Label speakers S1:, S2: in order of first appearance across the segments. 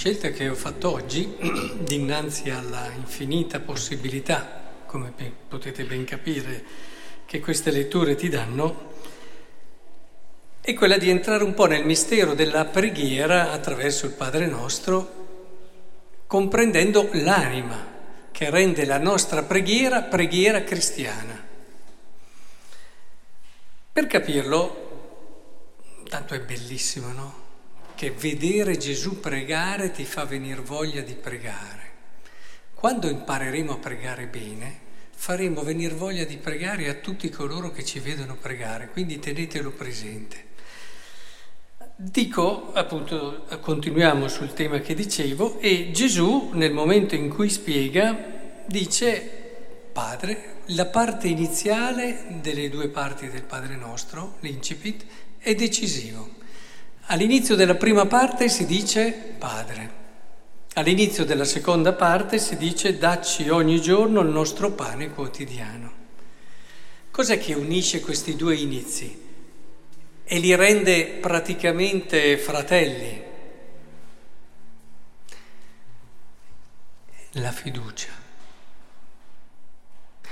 S1: Scelta che ho fatto oggi, dinanzi alla infinita possibilità, come potete ben capire, che queste letture ti danno, è quella di entrare un po' nel mistero della preghiera attraverso il Padre nostro, comprendendo l'anima che rende la nostra preghiera preghiera cristiana. Per capirlo, tanto è bellissimo, no? Che vedere Gesù pregare ti fa venire voglia di pregare. Quando impareremo a pregare bene, faremo venire voglia di pregare a tutti coloro che ci vedono pregare, quindi tenetelo presente. Dico, appunto, continuiamo sul tema che dicevo, e Gesù nel momento in cui spiega dice, Padre, la parte iniziale delle due parti del Padre nostro, l'incipit, è decisivo. All'inizio della prima parte si dice Padre, all'inizio della seconda parte si dice dacci ogni giorno il nostro pane quotidiano. Cos'è che unisce questi due inizi e li rende praticamente fratelli? La fiducia.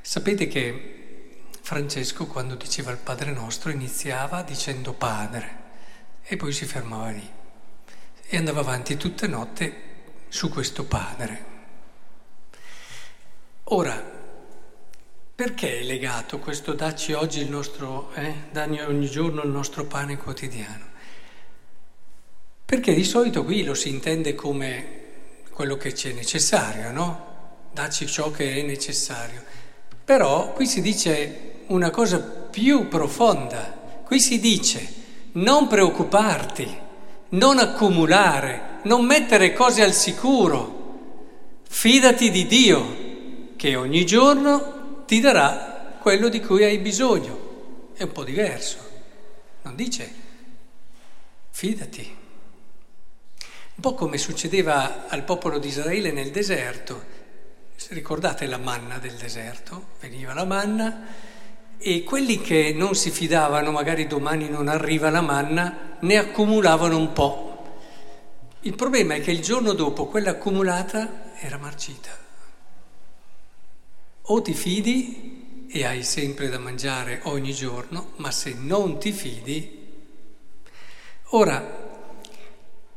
S1: Sapete che Francesco quando diceva il Padre nostro iniziava dicendo Padre e poi si fermava lì e andava avanti tutta notte su questo padre. Ora, perché è legato questo dacci oggi il nostro, eh, dagli ogni giorno il nostro pane quotidiano? Perché di solito qui lo si intende come quello che c'è necessario, no? Dacci ciò che è necessario. Però qui si dice una cosa più profonda. Qui si dice non preoccuparti, non accumulare, non mettere cose al sicuro. Fidati di Dio che ogni giorno ti darà quello di cui hai bisogno. È un po' diverso. Non dice fidati. Un po' come succedeva al popolo di Israele nel deserto. Ricordate la manna del deserto? Veniva la manna e quelli che non si fidavano, magari domani non arriva la manna, ne accumulavano un po'. Il problema è che il giorno dopo quella accumulata era marcita. O ti fidi e hai sempre da mangiare ogni giorno, ma se non ti fidi... Ora,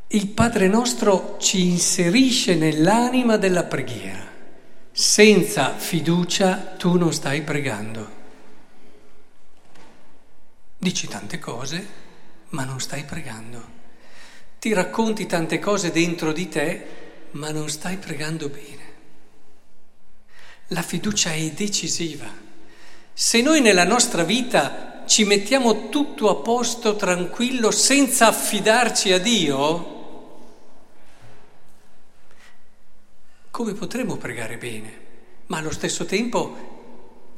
S1: il Padre nostro ci inserisce nell'anima della preghiera. Senza fiducia tu non stai pregando. Dici tante cose, ma non stai pregando. Ti racconti tante cose dentro di te, ma non stai pregando bene. La fiducia è decisiva. Se noi nella nostra vita ci mettiamo tutto a posto, tranquillo, senza affidarci a Dio, come potremo pregare bene? Ma allo stesso tempo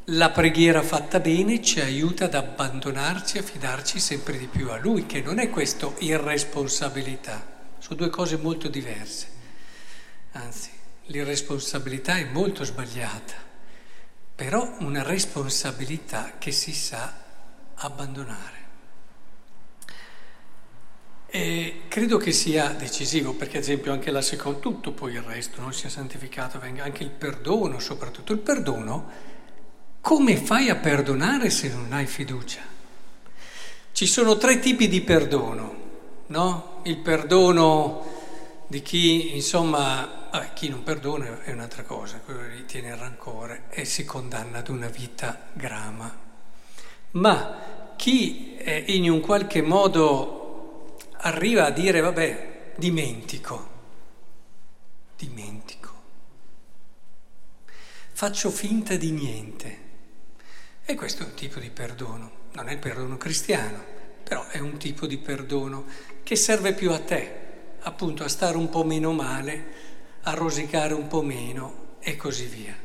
S1: la preghiera fatta bene ci aiuta ad abbandonarci e fidarci sempre di più a Lui, che non è questo irresponsabilità, sono due cose molto diverse. Anzi, l'irresponsabilità è molto sbagliata, però una responsabilità che si sa abbandonare. E credo che sia decisivo, perché ad esempio anche la seconda, tutto poi il resto non sia santificato, venga anche il perdono, soprattutto il perdono come fai a perdonare se non hai fiducia? Ci sono tre tipi di perdono, no? Il perdono di chi, insomma, vabbè, chi non perdona è un'altra cosa, quello lì tiene il rancore e si condanna ad una vita grama. Ma chi eh, in un qualche modo arriva a dire, vabbè, dimentico, dimentico, faccio finta di niente e questo è un tipo di perdono, non è il perdono cristiano, però è un tipo di perdono che serve più a te, appunto a stare un po' meno male, a rosicare un po' meno e così via.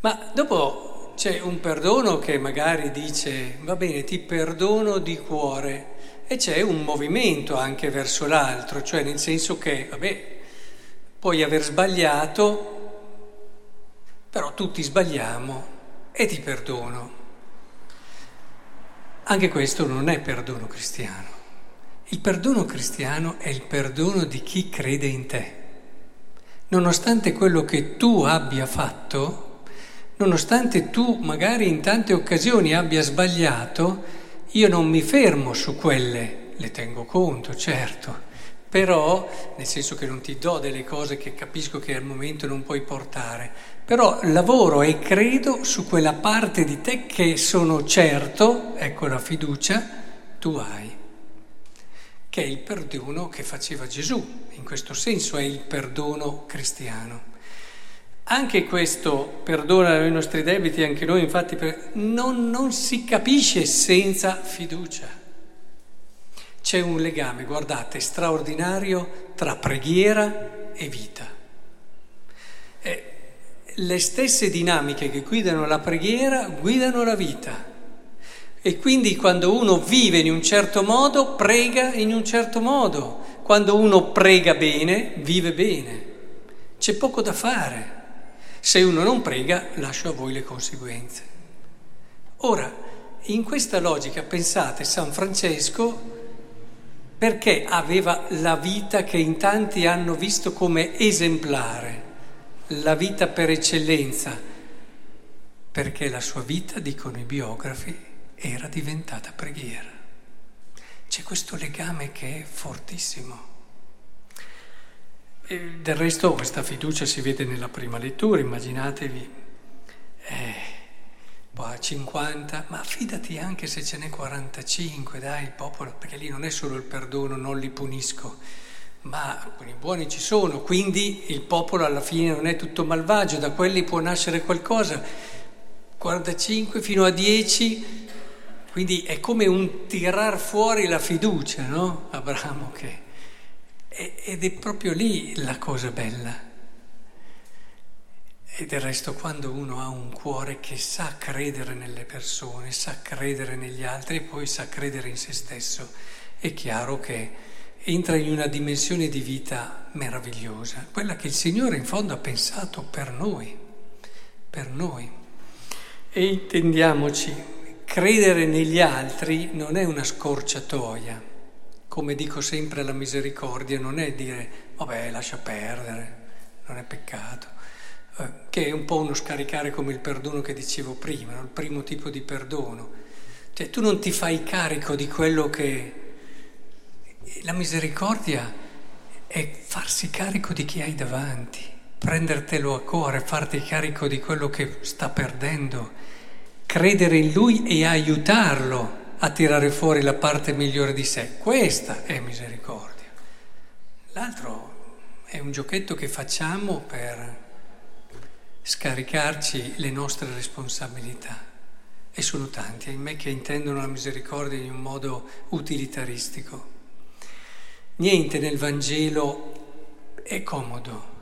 S1: Ma dopo c'è un perdono che magari dice, va bene, ti perdono di cuore, e c'è un movimento anche verso l'altro, cioè nel senso che, vabbè, puoi aver sbagliato, però tutti sbagliamo e ti perdono. Anche questo non è perdono cristiano. Il perdono cristiano è il perdono di chi crede in te. Nonostante quello che tu abbia fatto, nonostante tu magari in tante occasioni abbia sbagliato, io non mi fermo su quelle, le tengo conto, certo, però, nel senso che non ti do delle cose che capisco che al momento non puoi portare, però lavoro e credo su quella parte di te che sono certo, ecco la fiducia, tu hai, che è il perdono che faceva Gesù, in questo senso è il perdono cristiano. Anche questo perdona i nostri debiti, anche noi infatti, non, non si capisce senza fiducia. C'è un legame, guardate, straordinario tra preghiera e vita. E le stesse dinamiche che guidano la preghiera guidano la vita. E quindi quando uno vive in un certo modo, prega in un certo modo. Quando uno prega bene, vive bene. C'è poco da fare. Se uno non prega, lascio a voi le conseguenze. Ora, in questa logica, pensate, San Francesco perché aveva la vita che in tanti hanno visto come esemplare, la vita per eccellenza, perché la sua vita, dicono i biografi, era diventata preghiera. C'è questo legame che è fortissimo. E del resto questa fiducia si vede nella prima lettura, immaginatevi. Eh, a 50, ma fidati anche se ce n'è 45, dai, il popolo, perché lì non è solo il perdono, non li punisco, ma alcuni buoni ci sono, quindi il popolo alla fine non è tutto malvagio, da quelli può nascere qualcosa. 45 fino a 10, quindi è come un tirar fuori la fiducia, no? Abramo che... Ed è proprio lì la cosa bella. E del resto quando uno ha un cuore che sa credere nelle persone, sa credere negli altri e poi sa credere in se stesso, è chiaro che entra in una dimensione di vita meravigliosa, quella che il Signore in fondo ha pensato per noi, per noi. E intendiamoci, credere negli altri non è una scorciatoia, come dico sempre alla misericordia, non è dire vabbè lascia perdere, non è peccato che è un po' uno scaricare come il perdono che dicevo prima, no? il primo tipo di perdono. Cioè tu non ti fai carico di quello che... La misericordia è farsi carico di chi hai davanti, prendertelo a cuore, farti carico di quello che sta perdendo, credere in lui e aiutarlo a tirare fuori la parte migliore di sé. Questa è misericordia. L'altro è un giochetto che facciamo per scaricarci le nostre responsabilità. E sono tanti, ahimè, che intendono la misericordia in un modo utilitaristico. Niente nel Vangelo è comodo,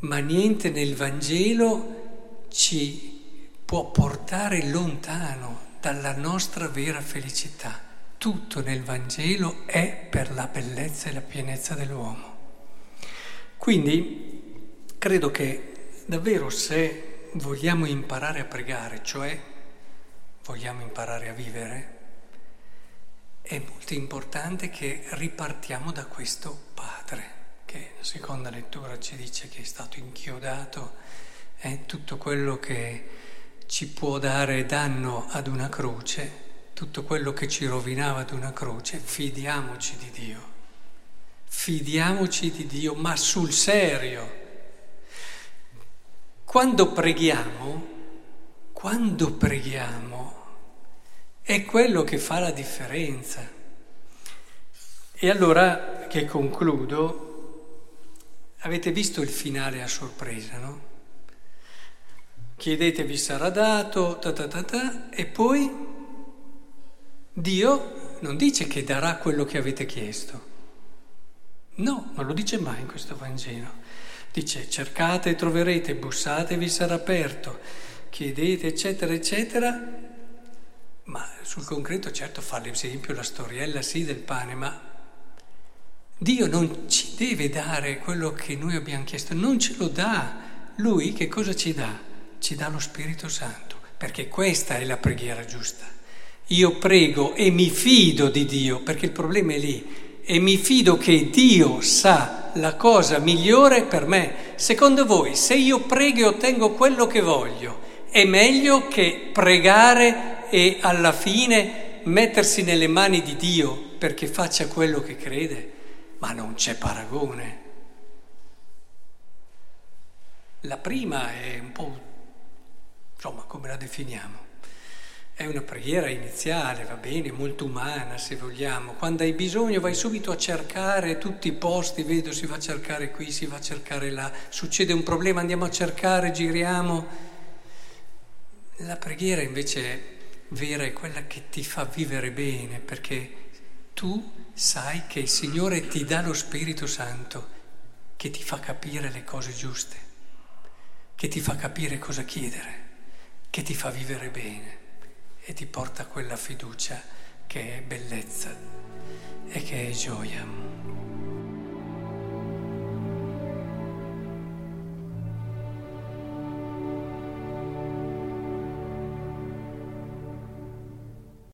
S1: ma niente nel Vangelo ci può portare lontano dalla nostra vera felicità. Tutto nel Vangelo è per la bellezza e la pienezza dell'uomo. Quindi credo che Davvero se vogliamo imparare a pregare, cioè vogliamo imparare a vivere, è molto importante che ripartiamo da questo Padre, che la seconda lettura ci dice che è stato inchiodato, è tutto quello che ci può dare danno ad una croce, tutto quello che ci rovinava ad una croce, fidiamoci di Dio, fidiamoci di Dio, ma sul serio quando preghiamo, quando preghiamo, è quello che fa la differenza. E allora, che concludo, avete visto il finale a sorpresa, no? Chiedete vi sarà dato, ta ta ta ta, e poi Dio non dice che darà quello che avete chiesto. No, non lo dice mai in questo Vangelo. Dice cercate e troverete, bussate e vi sarà aperto, chiedete eccetera eccetera, ma sul concreto certo fa l'esempio la storiella sì del pane, ma Dio non ci deve dare quello che noi abbiamo chiesto, non ce lo dà. Lui che cosa ci dà? Ci dà lo Spirito Santo, perché questa è la preghiera giusta. io prego e mi fido di Dio, perché il problema è lì, e mi fido che Dio sa la cosa migliore per me. Secondo voi, se io prego e ottengo quello che voglio, è meglio che pregare e alla fine mettersi nelle mani di Dio perché faccia quello che crede? Ma non c'è paragone. La prima è un po', insomma, come la definiamo? È una preghiera iniziale, va bene, molto umana se vogliamo. Quando hai bisogno vai subito a cercare tutti i posti, vedo si va a cercare qui, si va a cercare là, succede un problema, andiamo a cercare, giriamo. La preghiera invece vera è quella che ti fa vivere bene, perché tu sai che il Signore ti dà lo Spirito Santo che ti fa capire le cose giuste, che ti fa capire cosa chiedere, che ti fa vivere bene e ti porta quella fiducia che è bellezza e che è gioia.